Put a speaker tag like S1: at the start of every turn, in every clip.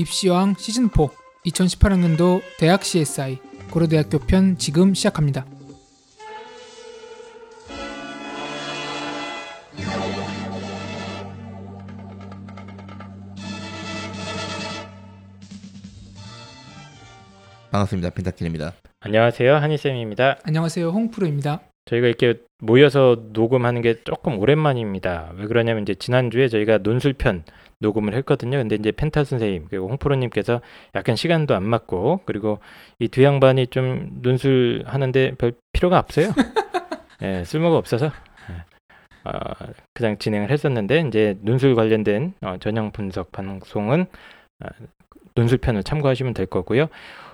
S1: 입시왕 시즌4 2018학년도 대학 CSI 고려대학교 편 지금 시작합니다.
S2: 반갑습니다. 펜타킬입니다.
S3: 안녕하세요. 한희쌤입니다.
S1: 안녕하세요. 홍프로입니다.
S3: 저희가 이렇게 모여서 녹음하는 게 조금 오랜만입니다. 왜 그러냐면 이제 지난주에 저희가 논술편 녹음을 했거든요. 근데 이제 펜타 선생님 그리고 홍프로님께서 약간 시간도 안 맞고 그리고 이 두 양반이 좀 논술 하는데 별 필요가 없어요. 예, 쓸모가 없어서 예, 어, 그냥 진행을 했었는데 이제 논술 관련된 어, 전형 분석 방송은 어, 논술편을 참고하시면 될 거고요.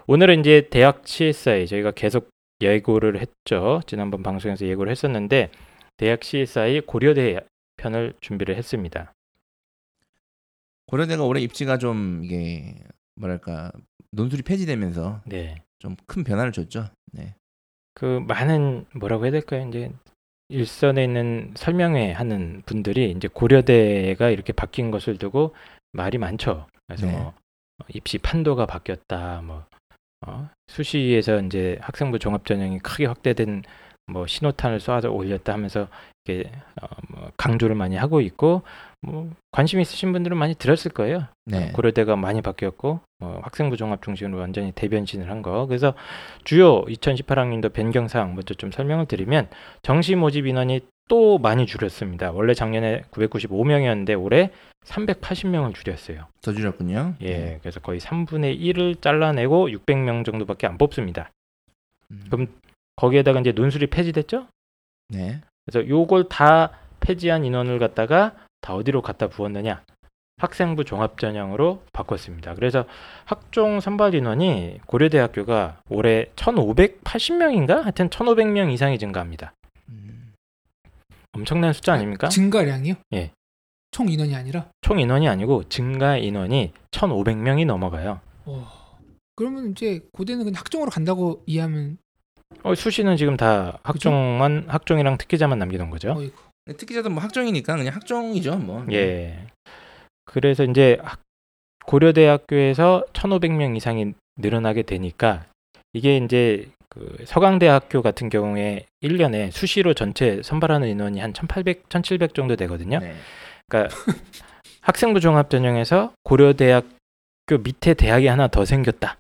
S3: 오늘은 이제 대학 CSI 저희가 계속 예고를 했죠. 지난번 방송에서 예고를 했었는데 대학 CSI 고려대 편을 준비를 했습니다.
S2: 고려대가 올해 입지가 좀 이게 뭐랄까 논술이 폐지되면서
S3: 네.
S2: 좀 큰 변화를 줬죠. 네.
S3: 그 많은 뭐라고 해야 될까요? 이제 일선에 있는 설명회 하는 분들이 이제 고려대가 이렇게 바뀐 것을 두고 말이 많죠. 그래서
S2: 네.
S3: 뭐 입시 판도가 바뀌었다. 뭐 어? 수시에서 이제 학생부 종합 전형이 크게 확대된 뭐 신호탄을 쏴서 올렸다 하면서 이렇게 어, 뭐 강조를 많이 하고 있고 뭐 관심 있으신 분들은 많이 들었을 거예요.
S2: 네.
S3: 고려대가 많이 바뀌었고 어, 학생부 종합 중심으로 완전히 대변신을 한 거. 그래서 주요 2018학년도 변경 사항 먼저 좀 설명을 드리면 정시 모집 인원이 또 많이 줄였습니다. 원래 작년에 995명이었는데 올해 380명을 줄였어요.
S2: 더 줄였군요.
S3: 예, 그래서 거의 3분의 1을 잘라내고 600명 정도밖에 안 뽑습니다.
S2: 음.
S3: 그럼 거기에다가 이제 논술이 폐지됐죠?
S2: 네.
S3: 그래서 요걸 다 폐지한 인원을 갖다가 다 어디로 갖다 부었느냐? 학생부 종합 전형으로 바꿨습니다. 그래서 학종 선발 인원이 고려대학교가 올해 1,580명인가? 하여튼 1,500명 이상이 증가합니다.
S2: 음.
S3: 엄청난 숫자 아닙니까?
S1: 증가량이요?
S3: 예.
S1: 총 인원이 아니라.
S3: 총 인원이 아니고 증가 인원이 1,500명이 넘어가요.
S1: 와. 그러면 이제 고대는 그냥 학종으로 간다고 이해하면
S3: 어, 수시는 지금 다 학종만 학종이랑 특기자만 남기는 거죠.
S1: 어이구.
S2: 특기자도 뭐 학종이니까 그냥 학종이죠. 뭐.
S3: 예. 그래서 이제 학- 고려대학교에서 1,500명 이상이 늘어나게 되니까 이게 이제 그 서강대학교 같은 경우에 1년에 수시로 전체 선발하는 인원이 한 1,800, 1,700 정도 되거든요.
S2: 네.
S3: 그러니까 학생부 종합 전형에서 고려대학교 밑에 대학이 하나 더 생겼다.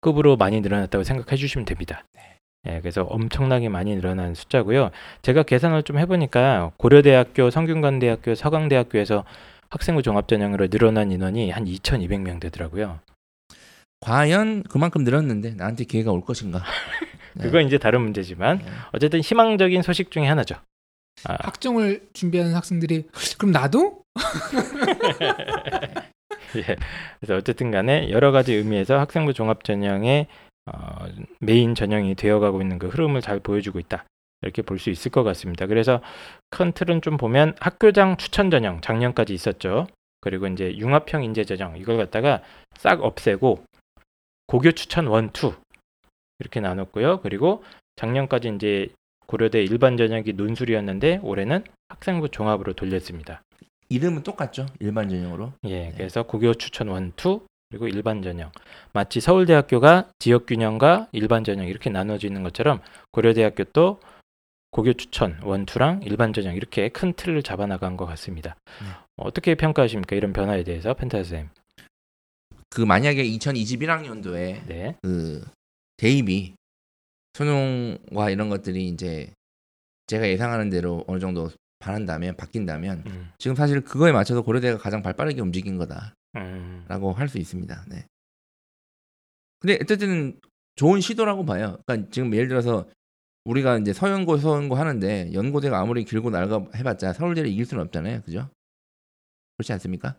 S3: 급으로 많이 늘어났다고 생각해 주시면 됩니다. 예, 그래서 엄청나게 많이 늘어난 숫자고요. 제가 계산을 좀 해보니까 고려대학교, 성균관대학교, 서강대학교에서 학생부 종합 전형으로 늘어난 인원이 한 2,200명 되더라고요.
S2: 과연 그만큼 늘었는데 나한테 기회가 올 것인가? 네.
S3: 그건 이제 다른 문제지만
S2: 네.
S3: 어쨌든 희망적인 소식 중에 하나죠. 아,
S1: 학종을 준비하는 학생들이 그럼 나도?
S3: 예. 그래서 어쨌든 간에 여러 가지 의미에서 학생부 종합 전형의 어, 메인 전형이 되어가고 있는 그 흐름을 잘 보여주고 있다. 이렇게 볼 수 있을 것 같습니다. 그래서 큰 틀은 좀 보면 학교장 추천 전형 작년까지 있었죠. 그리고 이제 융합형 인재 전형 이걸 갖다가 싹 없애고 고교 추천 one, two 이렇게 나눴고요. 그리고 작년까지 이제 고려대 일반 전형이 논술이었는데 올해는 학생부 종합으로 돌렸습니다.
S2: 이름은 똑같죠. 일반 전형으로.
S3: 예, 그래서 고교 추천 one, two 그리고 일반 전형. 마치 서울대학교가 지역 균형과 일반 전형 이렇게 나눠지는 것처럼 고려대학교도 고교 추천 one, two랑 일반 전형 이렇게 큰 틀을 잡아 나간 것 같습니다.
S2: 네.
S3: 어떻게 평가하십니까? 이런 변화에 대해서 펜타스 쌤.
S2: 그 만약에 2021학년도에
S3: 네.
S2: 그 대입이 수능과 이런 것들이 이제 제가 예상하는 대로 어느 정도 반한다면 바뀐다면
S3: 음.
S2: 지금 사실 그거에 맞춰서 고려대가 가장 발빠르게 움직인 거다라고
S3: 음.
S2: 할수 있습니다. 네. 근데 어쨌든 좋은 시도라고 봐요. 그러니까 지금 예를 들어서 우리가 이제 서연고 서연고 하는데 연고대가 아무리 길고 날가 해봤자 서울대를 이길 수는 없잖아요, 그죠? 그렇지 않습니까?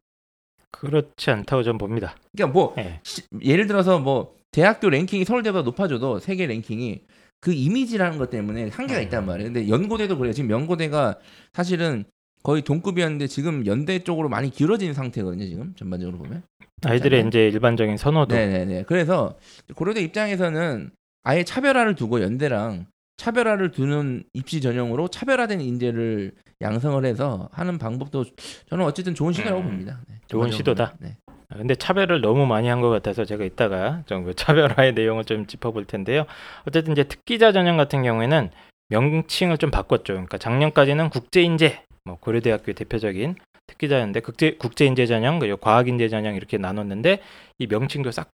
S3: 그렇지 않다고 전 봅니다.
S2: 그러니까 뭐
S3: 예.
S2: 시- 예를 들어서 뭐 대학교 랭킹이 서울대보다 높아져도 세계 랭킹이 그 이미지라는 것 때문에 한계가 있단
S3: 음.
S2: 말이에요. 근데 연고대도 그래요. 지금 연고대가 사실은 거의 동급이었는데 지금 연대 쪽으로 많이 길어진 상태거든요. 지금 전반적으로 보면.
S3: 아이들의. 이제 일반적인 선호도
S2: 네네네. 그래서 고려대 입장에서는 아예 차별화를 두고 연대랑 차별화를 두는 입시 전형으로 차별화된 인재를 양성을 해서 하는 방법도 저는 어쨌든 좋은 시도라고
S3: 음.
S2: 봅니다. 네,
S3: 좋은 시도다.
S2: 네.
S3: 근데 차별을 너무 많이 한 것 같아서 제가 이따가 좀그 차별화의 내용을 좀 짚어볼 텐데요. 어쨌든 이제 특기자 전형 같은 경우에는 명칭을 좀 바꿨죠. 그러니까 작년까지는 국제인재, 뭐 고려대학교 대표적인 특기자였는데 국제 국제인재 전형, 그리고 과학인재 전형 이렇게 나눴는데 이 명칭도 싹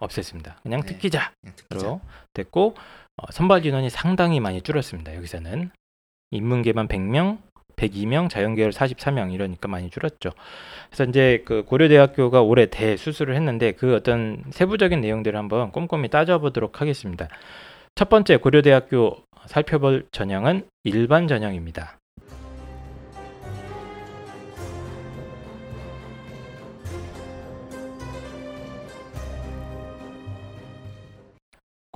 S3: 없앴습니다. 그냥
S2: 네.
S3: 특기자로
S2: 그냥 특기자.
S3: 됐고 어, 선발 인원이 상당히 많이 줄었습니다. 여기서는 인문계만 100명, 102명, 자연계열 44명 이러니까 많이 줄었죠. 그래서 이제 그 고려대학교가 올해 대수술을 했는데 그 어떤 세부적인 내용들을 한번 꼼꼼히 따져보도록 하겠습니다. 첫 번째 고려대학교 살펴볼 전형은 일반 전형입니다.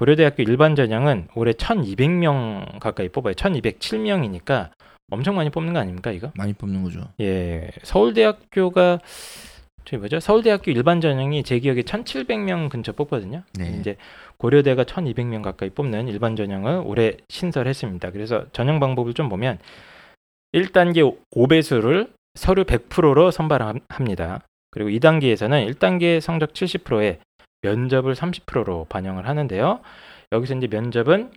S3: 고려대학교 일반 전형은 올해 1,200명 가까이 뽑아요. 1,207명이니까 엄청 많이 뽑는 거 아닙니까 이거?
S2: 많이 뽑는 거죠.
S3: 예, 서울대학교가 저기 뭐죠? 서울대학교 일반 전형이 제 기억에 1,700명 근처 뽑거든요.
S2: 네.
S3: 이제 고려대가 1,200명 가까이 뽑는 일반 전형을 올해 신설했습니다. 그래서 전형 방법을 좀 보면 1단계 5배수를 서류 100%로 선발합니다. 그리고 2단계에서는 1단계 성적 70%에 면접을 30%로 반영을 하는데요. 여기서 이제 면접은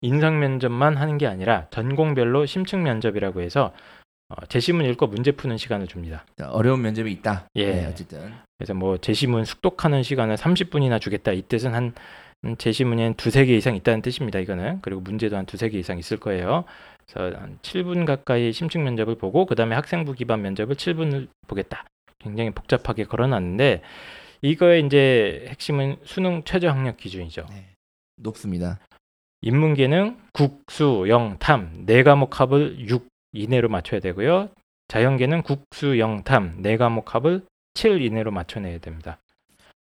S3: 인상 면접만 하는 게 아니라 전공별로 심층 면접이라고 해서 어, 제시문 읽고 문제 푸는 시간을 줍니다.
S2: 자, 어려운 면접이 있다.
S3: 예.
S2: 네, 어쨌든
S3: 그래서 뭐 제시문 숙독하는 시간을 30분이나 주겠다. 이 뜻은 한 음, 제시문이 한 두세 개 이상 있다는 뜻입니다. 이거는 그리고 문제도 한 두세 개 이상 있을 거예요. 그래서 한 7분 가까이 심층 면접을 보고 그 다음에 학생부 기반 면접을 7분을 보겠다. 굉장히 복잡하게 걸어놨는데 이거의 이제 핵심은 수능 최저 학력 기준이죠.
S2: 네. 높습니다.
S3: 인문계는 국수, 영, 탐, 네 과목 합을 6 이내로 맞춰야 되고요. 자연계는 국수, 영, 탐, 네 과목 합을 7 이내로 맞춰내야 됩니다.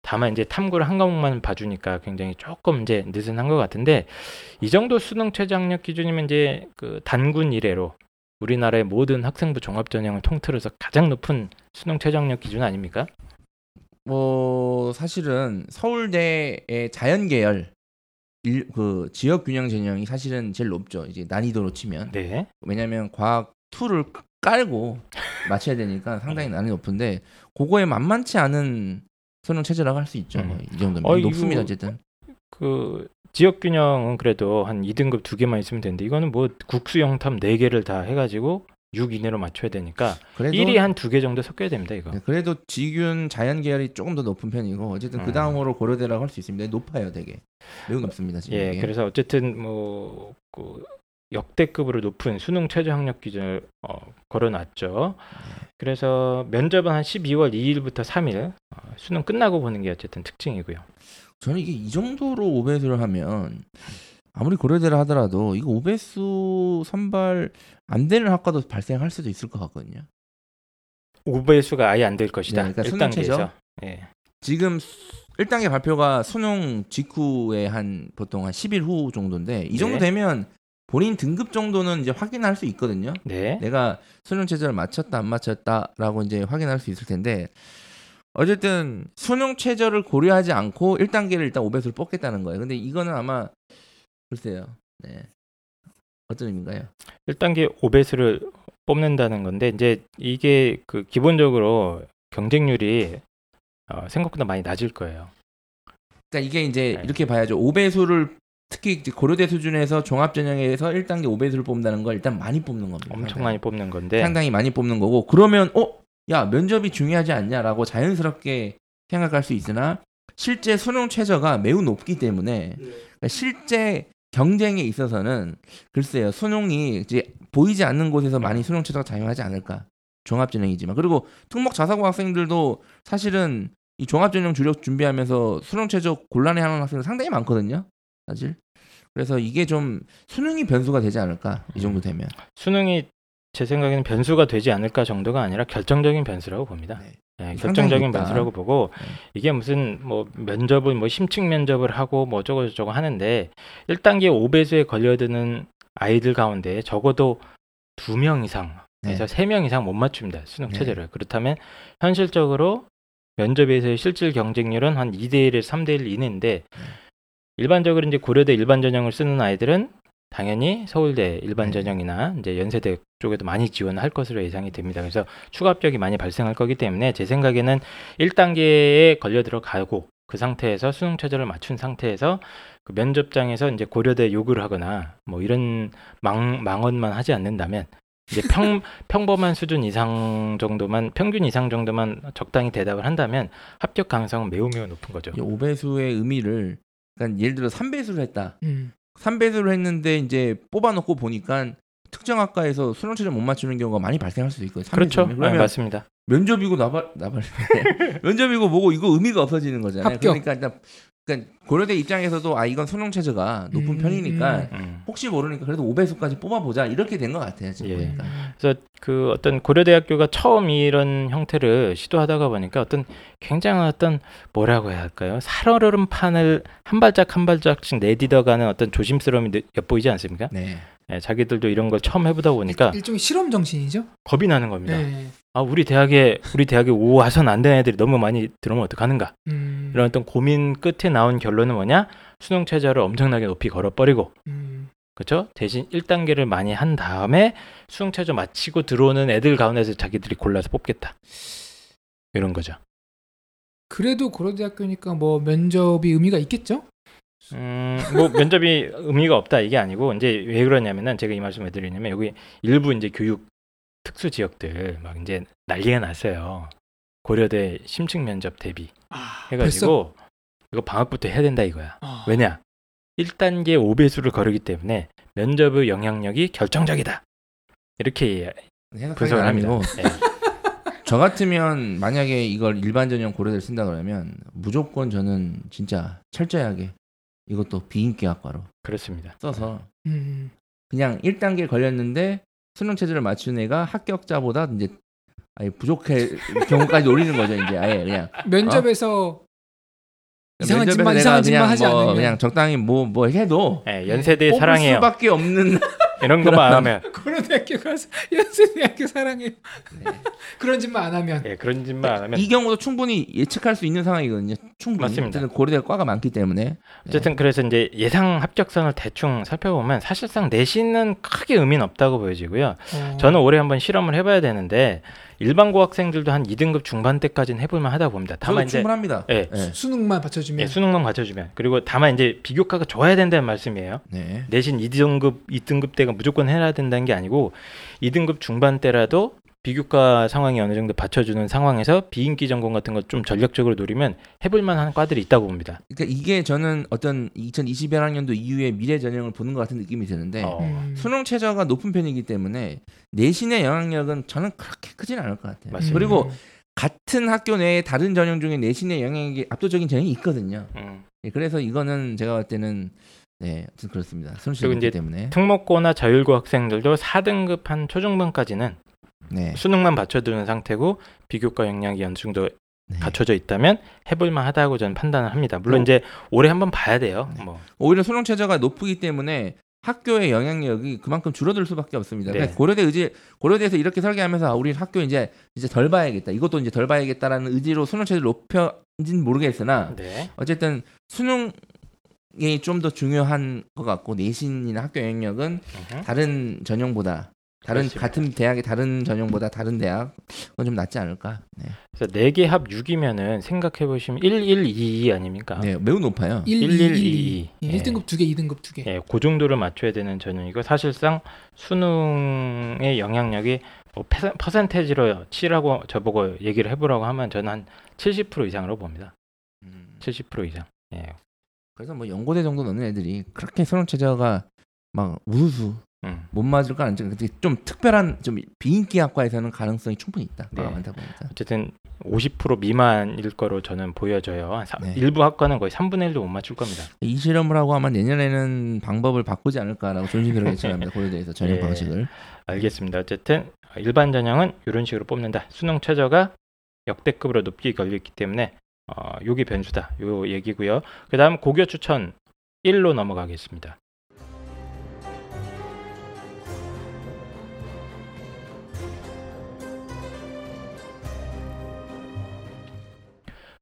S3: 다만 이제 탐구를 한 과목만 봐주니까 굉장히 조금 이제 느슨한 것 같은데 이 정도 수능 최저 학력 기준이면 이제 그 단군 이래로 우리나라의 모든 학생부 종합 전형을 통틀어서 가장 높은 수능 최저 학력 기준 아닙니까?
S2: 뭐 사실은 서울대의 자연 계열 일, 그 지역 균형 전형이 사실은 제일 높죠. 이제 난이도로 치면
S3: 네.
S2: 왜냐하면 과학 2를 깔고 맞춰야 되니까 상당히
S3: 네.
S2: 난이 높은데 그거에 만만치 않은 수능 체제라고 할 수 있죠.
S3: 음.
S2: 뭐이 정도면
S3: 어,
S2: 높습니다. 어쨌든
S3: 그 지역 균형은 그래도 한 2등급 두 개만 있으면 되는데 이거는 뭐 국수 영탐 네 개를 다 해가지고 6 이내로 맞춰야 되니까
S2: 그래도
S3: 1이 한두 개 정도 섞여야 됩니다 이거.
S2: 네, 그래도 지균 자연 계열이 조금 더 높은 편이고 어쨌든
S3: 음.
S2: 그 다음으로 고려대라고 할 수 있습니다. 높아요, 되게 매우 높습니다. 지금
S3: 예,
S2: 이게.
S3: 그래서 어쨌든 뭐 그 역대급으로 높은 수능 최저 학력 기준을 어, 걸어놨죠. 그래서 면접은 한 12월 2일부터 3일 어, 수능 끝나고 보는 게 어쨌든 특징이고요.
S2: 저는 이게 이 정도로 오배수를 하면 아무리 고려대라 하더라도 이거 오배수 선발 안 되는 학과도 발생할 수도 있을 것 같거든요.
S3: 5배수가 아예 안 될 것이다.
S2: 네, 그러니까 수능
S3: 1단계에서.
S2: 최저?
S3: 예.
S2: 지금 1단계 발표가 수능 직후에 한 보통 한 10일 후 정도인데 이 정도
S3: 네.
S2: 되면 본인 등급 정도는 이제 확인할 수 있거든요.
S3: 네.
S2: 내가 수능 최저를 맞췄다 안 맞췄다라고 이제 확인할 수 있을 텐데 어쨌든 수능 최저를 고려하지 않고 1단계를 일단 5배수를 뽑겠다는 거예요. 근데 이거는 아마 글쎄요. 네. 어떤 의미인가요?
S3: 1단계 5배수를 뽑는다는 건데 이제 이게 그 기본적으로 경쟁률이 어, 생각보다 많이 낮을 거예요.
S2: 그러니까 이게 이제
S3: 네.
S2: 이렇게 봐야죠. 5배수를 특히 이제 고려대 수준에서 종합 전형에서 1단계 5배수를 뽑는다는 걸 일단 많이 뽑는 겁니다.
S3: 엄청
S2: 상당히.
S3: 많이 뽑는 건데
S2: 상당히 많이 뽑는 거고 그러면 어? 야 면접이 중요하지 않냐라고 자연스럽게 생각할 수 있으나 실제 수능 최저가 매우 높기 때문에 그러니까 실제 경쟁에 있어서는 글쎄요 수능이 이제 보이지 않는 곳에서 많이 수능 최저가 작용하지 않을까. 종합전형이지만. 그리고 특목 자사고 학생들도 사실은 이 종합전형 주력 준비하면서 수능 최저 곤란해하는 학생들 상당히 많거든요 사실. 그래서 이게 좀 수능이 변수가 되지 않을까 이 정도 되면.
S3: 수능이 제 생각에는 변수가 되지 않을까 정도가 아니라 결정적인 변수라고 봅니다.
S2: 네.
S3: 네, 결정적인. 변수라고 보고
S2: 네.
S3: 이게 무슨 뭐 면접을 뭐 심층 면접을 하고 뭐 어쩌고 저쩌고 하는데 1단계 5배수에 걸려드는 아이들 가운데 적어도 두명 이상
S2: 네.
S3: 그래서 세명 이상 못 맞춥니다. 수능
S2: 네.
S3: 체제를. 그렇다면 현실적으로 면접에서의 실질 경쟁률은 한 2대 1에서 3대 1 이내인데
S2: 네.
S3: 일반적으로 이제 고려대 일반 전형을 쓰는 아이들은 당연히 서울대 일반
S2: 네.
S3: 전형이나 이제 연세대 쪽에도 많이 지원할 것으로 예상이 됩니다. 그래서 추가 합격이 많이 발생할 거기 때문에 제 생각에는 1단계에 걸려 들어가고 그 상태에서 수능 최저를 맞춘 상태에서 그 면접장에서 이제 고려대 욕을 하거나 뭐 이런 망 망언만 하지 않는다면 이제 평 평범한 수준 이상 정도만 평균 이상 정도만 적당히 대답을 한다면 합격 가능성은 매우 매우 높은 거죠.
S2: 이 5배수의 의미를 그러니까 예를 들어 3배수를 했다.
S1: 음.
S2: 3배수를 했는데 이제 뽑아놓고 보니까 특정 학과에서 수능 최저 못 맞추는 경우가 많이 발생할 수도 있고요. 3배수
S3: 그렇죠.
S2: 면.
S3: 아,
S2: 그러면
S3: 맞습니다.
S2: 면접이고 나발 나발 면접이고 뭐고 이거 의미가 없어지는 거잖아요.
S1: 합격.
S2: 그러니까 일단 그러니까 고려대 입장에서도 아 이건 수능 최저가 높은
S1: 음,
S2: 편이니까
S3: 음.
S2: 혹시 모르니까 그래도 5배수까지 뽑아보자 이렇게 된 것 같아요. 지금
S3: 예.
S2: 보니까.
S3: 그래서 그 어떤 고려대학교가 처음 이런 형태를 시도하다가 보니까 어떤 굉장한 어떤 뭐라고 해야 할까요? 살얼음 판을 한 발짝 한 발짝씩 내딛어가는 어떤 조심스러움이 느- 엿보이지 않습니까?
S2: 네.
S3: 예, 자기들도 이런 걸 처음 해보다 보니까
S1: 일 종의 실험 정신이죠.
S3: 겁이 나는 겁니다.
S1: 네.
S3: 아 우리 대학에 우리 대학에 오 와선 안 되는 애들이 너무 많이 들어오면 어떡하는가?
S1: 음.
S3: 이런 어떤 고민 끝에 나온 결론은 뭐냐? 수능 최저를 엄청나게 높이 걸어버리고
S1: 음.
S3: 그렇죠? 대신 1단계를 많이 한 다음에 수능 최저 마치고 들어오는 애들 가운데서 자기들이 골라서 뽑겠다. 이런 거죠.
S1: 그래도 고려대학교니까 뭐 면접이 의미가 있겠죠?
S3: 음, 뭐 면접이 의미가 없다 이게 아니고 이제 왜 그러냐면은 제가 이 말씀 왜 드리냐면 여기 일부 이제 교육 특수 지역들 막 이제 난리가 났어요. 고려대 심층 면접 대비
S1: 아,
S3: 해가지고 이거 방학부터 해야 된다 이거야.
S1: 아.
S3: 왜냐? 1단계 5배수를 거르기 때문에 면접의 영향력이 결정적이다. 이렇게 분석을 합니다. 예.
S2: 저 같으면 만약에 이걸 일반 전형 고려대를 쓴다 그러면 무조건 저는 진짜 철저하게 이것도 비인기 학과로
S3: 그렇습니다.
S2: 써서
S1: 음.
S2: 그냥 1단계 걸렸는데 수능 체제를 맞춘 애가 합격자보다 이제 아예 부족할 경우까지 노리는 거죠 이제 아예 그냥.
S1: 면접에서 이상한
S2: 면접에서
S1: 짓만 이상한 짓만
S2: 그냥
S1: 하지
S2: 뭐
S1: 않으면
S2: 그냥 적당히 뭐 뭐 해도
S3: 예, 연세대
S2: 뽑을
S3: 사랑해요.
S2: 수밖에 없는
S3: 이런 것만 안 하면
S1: 고려대학교 가서 연세대학교 사랑해요.
S2: 네.
S1: 그런 짓만 안 하면
S3: 예, 그런 짓만 안 하면
S2: 이 경우도 충분히 예측할 수 있는 상황이거든요. 충분히
S3: 맞습니다.
S2: 고려대가 과가 많기 때문에
S3: 어쨌든 그래서 이제 예상 합격선을 대충 살펴보면 사실상 내신은 크게 의미는 없다고 보여지고요.
S1: 어.
S3: 저는 올해 한번 실험을 해봐야 되는데 일반고 학생들도 한 2등급 중반대까지는 해볼만 하다 봅니다. 다만 이제
S2: 충분합니다.
S3: 예,
S2: 네.
S1: 수능만 받쳐주면
S3: 예, 수능만 갖춰주면 그리고 다만 이제 비교과가 좋아야 된다는 말씀이에요.
S2: 네.
S3: 내신 2등급 2등급 때가 무조건 해야 된다는 게 아니고 2등급 중반 때라도 비교과 상황이 어느 정도 받쳐주는 상황에서 비인기 전공 같은 거좀 전략적으로 노리면 해볼 만한 과들이 있다고 봅니다.
S2: 그러니까 이게 저는 어떤 2021학년도 이후에 미래 전형을 보는 것 같은 느낌이 드는데
S3: 어,
S1: 음.
S2: 수능 최저가 높은 편이기 때문에 내신의 영향력은 저는 그렇게 크진 않을 것 같아요.
S3: 맞습니다.
S2: 그리고 같은 학교 내에 다른 전형 중에 내신의 영향력이 압도적인 전형이 있거든요.
S3: 음.
S2: 예, 그래서 이거는 제가 볼 때는 네, 그렇습니다. 수능 최저 때문에
S3: 특목고나 자율고 학생들도 4등급 한 초중반까지는
S2: 네.
S3: 수능만 받쳐두는 상태고 비교과 영향이 어느 정도
S2: 네.
S3: 갖춰져 있다면 해볼만 하다고 저는 판단을 합니다. 물론
S2: 어.
S3: 이제 올해 한번 봐야 돼요.
S2: 네.
S3: 뭐
S2: 오히려 수능 최저가 높기 때문에 학교의 영향력이 그만큼 줄어들 수밖에 없습니다.
S3: 네.
S2: 그러니까 고려대 의지 고려대에서 이렇게 설계하면서 아, 우리 학교 이제 이제 덜 봐야겠다. 이것도 이제 덜 봐야겠다라는 의지로 수능 최저를 높여진지는 모르겠으나
S3: 네.
S2: 어쨌든 수능 이 좀 더 중요한 것 같고 내신이나 학교 영향력은
S3: 음흠.
S2: 다른 전형보다 다른
S3: 그렇습니다.
S2: 같은 대학의 다른 전형보다 다른 대학 그건 좀 낫지 않을까. 네,
S3: 그래서 4개 합 6이면은 생각해 보시면 1122 아닙니까?
S2: 네 매우 높아요.
S1: 1, 2, 1,
S3: 1122.
S1: 2.
S3: 예.
S1: 1등급 2개, 2등급 2개.
S3: 예, 그 정도를 맞춰야 되는 전형이고 사실상 수능의 영향력이 뭐 페- 퍼센테지로 치라고 저보고 얘기를 해 보라고 하면 저는 한 70% 이상으로 봅니다.
S2: 음,
S3: 70% 이상. 예.
S2: 그래서 뭐 연고대 정도 넣는 애들이 그렇게 수능 최저가 막 우수수
S3: 음.
S2: 못 맞을 건 아니지만 근데 좀 특별한 좀 비인기 학과에서는 가능성이 충분히 있다.
S3: 네.
S2: 많다 보니까.
S3: 어쨌든 50% 미만일 거로 저는 보여져요. 한 사-
S2: 네.
S3: 일부 학과는 거의 3분의 1도 못 맞출 겁니다.
S2: 이 실험을 하고 아마 내년에는 방법을 바꾸지 않을까라고 조심스럽게 예측합니다. 고려대에서 전형
S3: 예.
S2: 방식을.
S3: 알겠습니다. 어쨌든 일반 전형은 이런 식으로 뽑는다. 수능 최저가 역대급으로 높게 걸려있기 때문에 어, 요게 변수다. 요 얘기고요. 그다음 고교 추천 1로 넘어가겠습니다.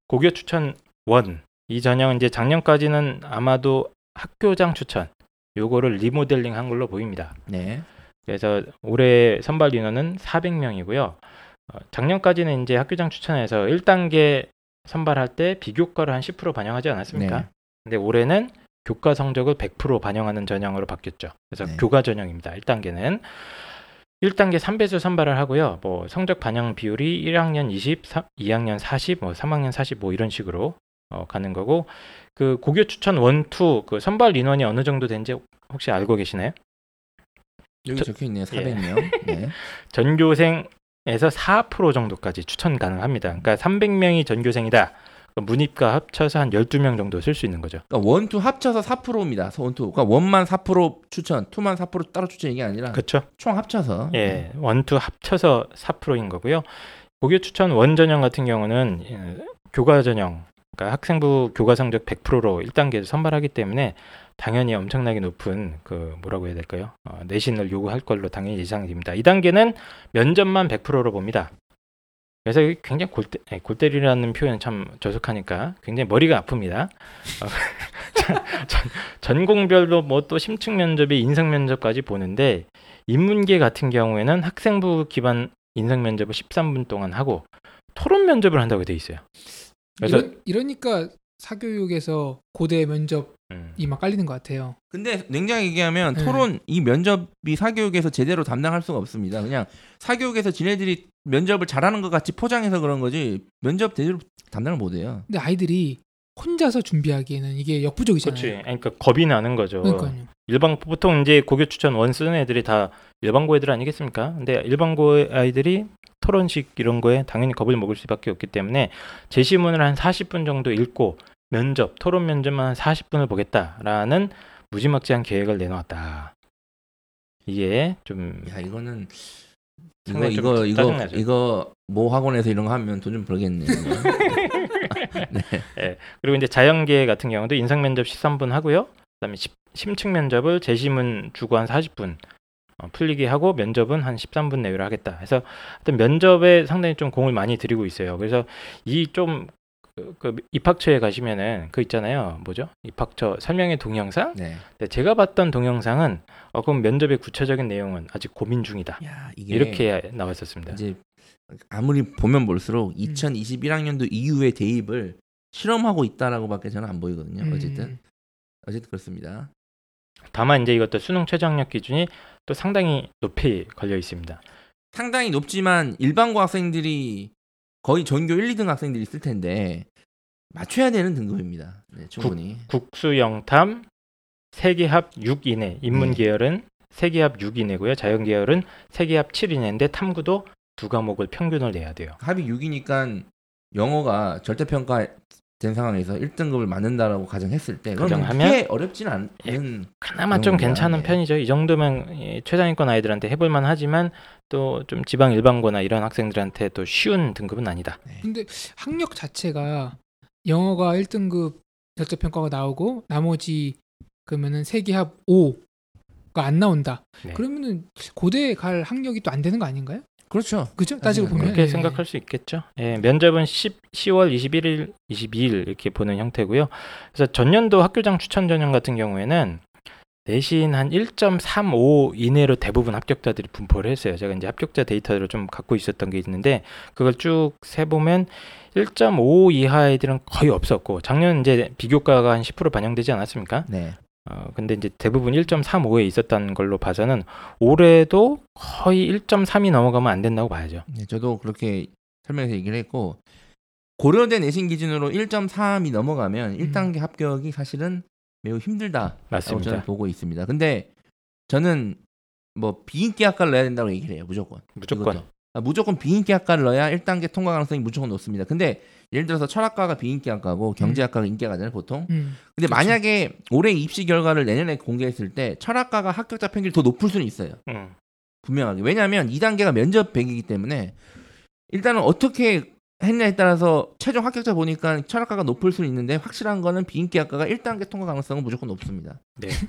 S3: 고교 추천 1. 이 전형은 이제 작년까지는 아마도 학교장 추천 요거를 리모델링 한 걸로 보입니다.
S2: 네.
S3: 그래서 올해 선발 인원은 400명이고요. 어, 작년까지는 이제 학교장 추천에서 1단계 선발할 때 비교과를 한 10% 반영하지 않았습니까?
S2: 네.
S3: 근데 올해는 교과 성적을 100% 반영하는 전형으로 바뀌었죠. 그래서
S2: 네.
S3: 교과 전형입니다. 1단계는 1단계 3배수 선발을 하고요. 뭐 성적 반영 비율이 1학년 20, 3, 2학년 40, 뭐 3학년 40, 뭐 이런 식으로 어, 가는 거고 그 고교 추천 one, two 그 선발 인원이 어느 정도 된지 혹시 알고 계시나요?
S2: 여기
S3: 저-
S2: 적혀 있네요.
S3: 예.
S2: 400명. 네.
S3: 전교생에서 4% 정도까지 추천 가능합니다. 그러니까 300명이 전교생이다. 그럼 문입과 합쳐서 한 12명 정도 쓸 수 있는 거죠.
S2: 그러니까 one two 합쳐서 4%입니다. one two. 그러니까 one만 4% 추천, two만 4% 따로 추천 이게 아니라
S3: 그렇죠?
S2: 총 합쳐서.
S3: 예, one two 합쳐서 4%인 거고요. 고교 추천 one 전형 같은 경우는 예, 교과 전형, 그러니까 학생부 교과 성적 100%로 1단계에서 선발하기 때문에 당연히 엄청나게 높은 그 뭐라고 해야 될까요? 어, 내신을 요구할 걸로 당연히 예상됩니다. 2단계는 면접만 100%로 봅니다. 그래서 굉장히 골때, 예, 골때리라는 표현 참 저속하니까 굉장히 머리가 아픕니다. 어, 전, 전- 전공별로 뭐 또 심층 면접에 인성 면접까지 보는데 인문계 같은 경우에는 학생부 기반 인성 면접을 13분 동안 하고 토론 면접을 한다고 돼 있어요. 그래서
S1: 이러, 이러니까 사교육에서 고대 면접이
S3: 음,
S1: 막 깔리는 것 같아요.
S2: 근데 냉정하게 얘기하면
S1: 네.
S2: 토론 이 면접이 사교육에서 제대로 담당할 수가 없습니다. 그냥 사교육에서 지네들이 면접을 잘하는 것 같이 포장해서 그런 거지 면접 제대로 담당을 못 해요.
S1: 근데 아이들이 혼자서 준비하기에는 이게 역부족이잖아요.
S3: 그렇지. 그러니까 겁이 나는 거죠.
S1: 그러니까요.
S3: 일반 보통 이제 고교 추천 원 쓰는 애들이 다 일반고 애들 아니겠습니까? 근데 일반고 아이들이 토론식 이런 거에 당연히 겁을 먹을 수밖에 없기 때문에 제시문을 한 40분 정도 읽고 면접, 토론 면접만 한 40분을 보겠다라는 무지막지한 계획을 내놓았다. 이게 좀
S2: 야 이거는 이거 이거 이거. 이거 모 학원에서 이런 거 하면 돈 좀 벌겠네 요.
S3: 그리고 이제 자연계 같은 경우도 인상 면접 13분 하고요. 그다음에 심- 심층 면접을 제시문 주고 한 40분 어, 풀리게 하고 면접은 한 13분 내외로 하겠다. 해서 하여튼 면접에 상당히 좀 공을 많이 들이고 있어요. 그래서 이좀 그, 그 입학처에 가시면은 그 있잖아요. 뭐죠? 입학처 설명의 동영상?
S2: 네.
S3: 네, 제가 봤던 동영상은 어, 그럼 면접의 구체적인 내용은 아직 고민 중이다.
S2: 야
S3: 이렇게 나왔었습니다.
S2: 이제 아무리 보면 볼수록 2021학년도 이후의 대입을 실험하고 있다라고밖에 저는 안 보이거든요.
S1: 음.
S2: 어쨌든 어쨌든 그렇습니다.
S3: 다만 이제 이것도 수능 최저학력 기준이 또 상당히 높이 걸려 있습니다.
S2: 상당히 높지만 일반고 학생들이 거의 전교 1, 2등 학생들이 있을 텐데 맞춰야 되는 등급입니다. 네, 충분히.
S3: 국 수 영탐 세계합 6 이내 인문
S2: 네.
S3: 계열은 세계합 6 이내고요. 자연 계열은 세계합 7 이내인데 탐구도 두 과목을 평균을 내야 돼요.
S2: 합이 6이니까 영어가 절대평가 된 상황에서 1등급을 맞는다라고 가정했을 때
S3: 가정하면
S2: 그렇게 어렵진 않은
S3: 그나마 좀. 괜찮은
S2: 네.
S3: 편이죠. 이 정도면 이 최상위권 아이들한테 해볼만 하지만 또 좀 지방 일반고나 이런 학생들한테 또 쉬운 등급은 아니다.
S1: 근데 학력 자체가 영어가 1등급 절대평가가 나오고 나머지 그러면은 세계합 5가 안 나온다.
S3: 네.
S1: 그러면은 고대에 갈 학력이 또 안 되는 거 아닌가요?
S2: 그렇죠.
S1: 그죠? 따지고
S2: 네,
S1: 보면
S3: 그렇게
S1: 예.
S3: 생각할 수 있겠죠. 예, 면접은 10, 10월 21일, 22일 이렇게 보는 형태고요. 그래서 전년도 학교장 추천 전형 같은 경우에는 내신 한 1.35 이내로 대부분 합격자들이 분포를 했어요. 제가 이제 합격자 데이터를 좀 갖고 있었던 게 있는데 그걸 쭉 세보면 1.5 이하 아이들은 거의 없었고 작년 이제 비교과가 한 10% 반영되지 않았습니까?
S2: 네.
S3: 어, 근데 이제 대부분 1.35에 있었다는 걸로 봐서는 올해도 거의 1.3이 넘어가면 안 된다고 봐야죠.
S2: 네, 저도 그렇게 설명해서 얘기를 했고 고려대 내신 기준으로 1.3이 넘어가면 1단계 합격이 사실은 매우 힘들다라고
S3: 맞습니다.
S2: 저는 보고 있습니다. 근데 저는 뭐 비인기 학과를 넣어야 된다고 얘기를 해요. 무조건.
S3: 무조건.
S2: 이것도. 아, 무조건 비인기 학과를 넣어야 1단계 통과 가능성이 무조건 높습니다. 근데 예를 들어서 철학과가 비인기 학과고 경제학과가 인기학과잖아요, 보통.
S1: 음.
S2: 근데
S1: 그렇죠.
S2: 만약에 올해 입시 결과를 내년에 공개했을 때 철학과가 합격자 평균이 더 높을 수는 있어요.
S3: 음.
S2: 분명하게. 왜냐하면 2단계가 면접 100이기 때문에 일단은 어떻게 했냐에 따라서 최종 합격자 보니까 철학과가 높을 수는 있는데 확실한 거는 비인기학과가 1단계 통과 가능성은 무조건 높습니다.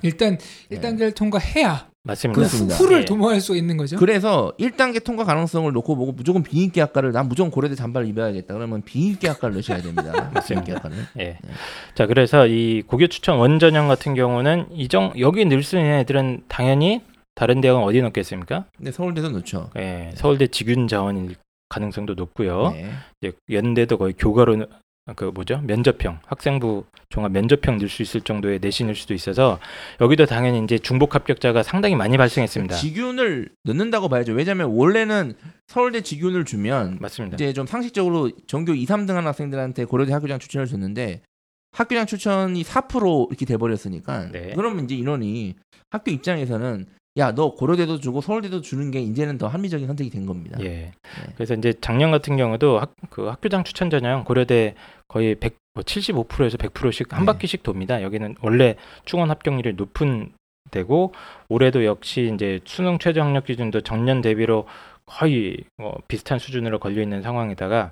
S1: 일단
S2: 네.
S1: 1단계를 통과해야
S3: 맞습니다.
S1: 그
S2: 그렇습니다.
S1: 후를
S3: 예.
S1: 도모할 수 있는 거죠.
S2: 그래서 1단계 통과 가능성을 놓고 보고 무조건 비인기 학과를 난 무조건 고려대 잠바를 입어야겠다. 그러면 비인기 학과를 넣으셔야 됩니다. 비인기 학과는.
S3: 예. 자, 그래서 이 고교 추천 원전형 같은 경우는 이정 여기 늘수 있는 애들은 당연히 다른 대학은 어디 넣겠습니까?
S2: 근데 서울대도 넣죠.
S3: 예, 서울대 직윤 자원일 가능성도 높고요.
S2: 네.
S3: 이제 연대도 거의 교과로 그 뭐죠 면접형 학생부 종합 면접형 넣을 수 있을 정도의 내신일 수도 있어서 여기도 당연히 이제 중복 합격자가 상당히 많이 발생했습니다.
S2: 직윤을 넣는다고 봐야죠. 왜냐하면 원래는 서울대 직윤을 주면
S3: 맞습니다.
S2: 이제 좀 상식적으로 전교 2, 3등 하는 학생들한테 고려대 학교장 추천을 줬는데 학교장 추천이 4% 이렇게 돼버렸으니까
S3: 네.
S2: 그러면 이제 인원이 학교 입장에서는 야 너 고려대도 주고 서울대도 주는 게 이제는 더 합리적인 선택이 된 겁니다.
S3: 예. 그래서 이제 작년 같은 경우도 학, 그 학교장 추천 전형 고려대 거의 100, 뭐 75%에서 100%씩 한
S2: 네.
S3: 바퀴씩 돕니다. 여기는 원래 충원 합격률이 높은 데고 올해도 역시 이제 수능 최저 학력 기준도 전년 대비로 거의 뭐 비슷한 수준으로 걸려 있는 상황에다가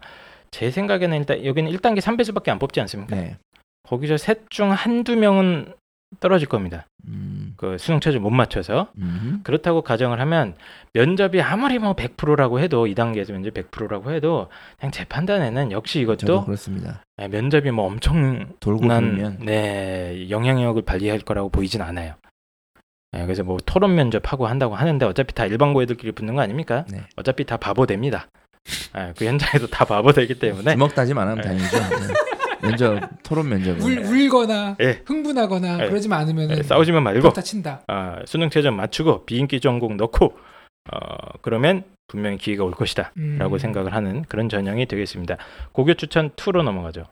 S3: 제 생각에는 일단 여기는 1단계 3배수밖에 안 뽑지 않습니까?
S2: 네.
S3: 거기서 셋 중 한두 명은 떨어질 겁니다.
S2: 음.
S3: 그 수능 최저 못 맞춰서
S2: 음.
S3: 그렇다고 가정을 하면 면접이 아무리 뭐 100%라고 해도 2단계에서 면접 100%라고 해도 그냥 제 판단에는 역시 이것도
S2: 그렇습니다.
S3: 예, 면접이 뭐 엄청난
S2: 돌고 돌면
S3: 네 영향력을 발휘할 거라고 보이진 않아요. 예, 그래서 뭐 토론 면접하고 한다고 하는데 어차피 다 일반고 애들끼리 붙는 거 아닙니까?
S2: 네.
S3: 어차피 다 바보 됩니다. 예, 그 현장에도 다 바보 되기 때문에
S2: 주먹 다짐 안 하면
S3: 네.
S2: 다행이죠. 네. 면접 토론 면접은
S1: 울, 울거나
S3: 예.
S1: 흥분하거나
S3: 예.
S1: 그러지만 않으면
S3: 예, 싸우지만 말고
S1: 다 친다.
S3: 아, 수능 최저 맞추고 비인기 전공 넣고 어, 그러면 분명히 기회가 올 것이다.
S1: 음.
S3: 라고 생각을 하는 그런 전형이 되겠습니다. 고교 추천 2로 넘어가죠.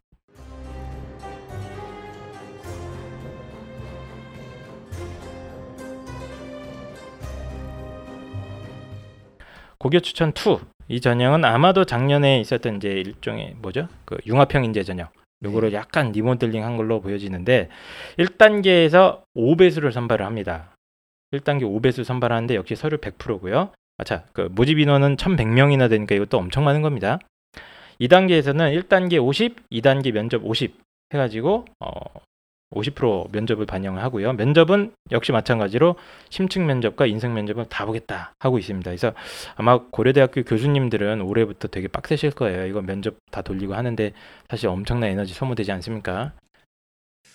S3: 고교 추천 2. 이 전형은 아마도 작년에 있었던 이제 일종의 뭐죠? 그 융합형 인재 전형. 요거를 약간 리모델링 한 걸로 보여지는데 1단계에서 5배수를 선발을 합니다. 1단계 5배수 선발하는데 역시 서류 100%고요. 아차, 그 모집 인원은 1,100명이나 되니까 이것도 엄청 많은 겁니다. 2단계에서는 1단계 50, 2단계 면접 50 해가지고 어, 50% 면접을 반영을 하고요. 면접은 역시 마찬가지로 심층 면접과 인성 면접을 다 보겠다 하고 있습니다. 그래서 아마 고려대학교 교수님들은 올해부터 되게 빡세실 거예요. 이거 면접 다 돌리고 하는데 사실 엄청난 에너지 소모되지 않습니까?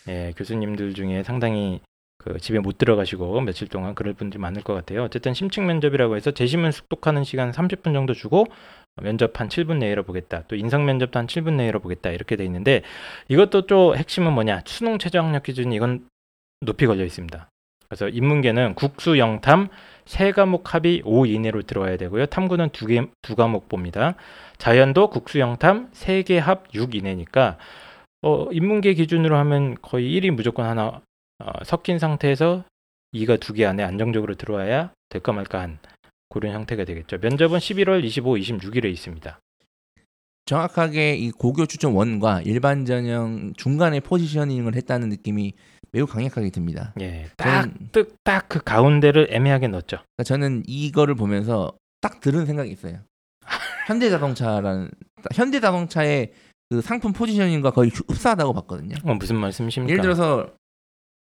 S3: 예, 교수님들 중에 상당히 그 집에 못 들어가시고 며칠 동안 그럴 분들이 많을 것 같아요. 어쨌든 심층 면접이라고 해서 재심은 숙독하는 시간 30분 정도 주고 면접 한 7분 내외로 보겠다. 또 인성 면접도 한 7분 내외로 보겠다. 이렇게 돼 있는데 이것도 또 핵심은 뭐냐? 수능 최저 학력 기준이 이건 높이 걸려 있습니다. 그래서 인문계는 국수 영탐 세 과목 합이 5 이내로 들어와야 되고요. 탐구는 두 개 두 과목 봅니다. 자연도 국수 영탐 세 개 합 6 이내니까 어, 인문계 기준으로 하면 거의 1이 무조건 하나 어, 섞인 상태에서 2가 두 개 안에 안정적으로 들어와야 될까 말까 한 그런 형태가 되겠죠. 면접은 11월 25, 26일에 있습니다.
S2: 정확하게 이 고교 추천 원과 일반 전형 중간에 포지셔닝을 했다는 느낌이 매우 강력하게 듭니다.
S3: 예,
S2: 저는,
S3: 딱그 가운데를 애매하게 넣었죠.
S2: 그러니까 저는 이거를 보면서 딱 들은 생각이 있어요. 현대자동차라는 현대자동차의 그 상품 포지셔닝과 거의 흡사하다고 봤거든요.
S3: 어, 무슨 말씀이십니까?
S2: 예를 들어서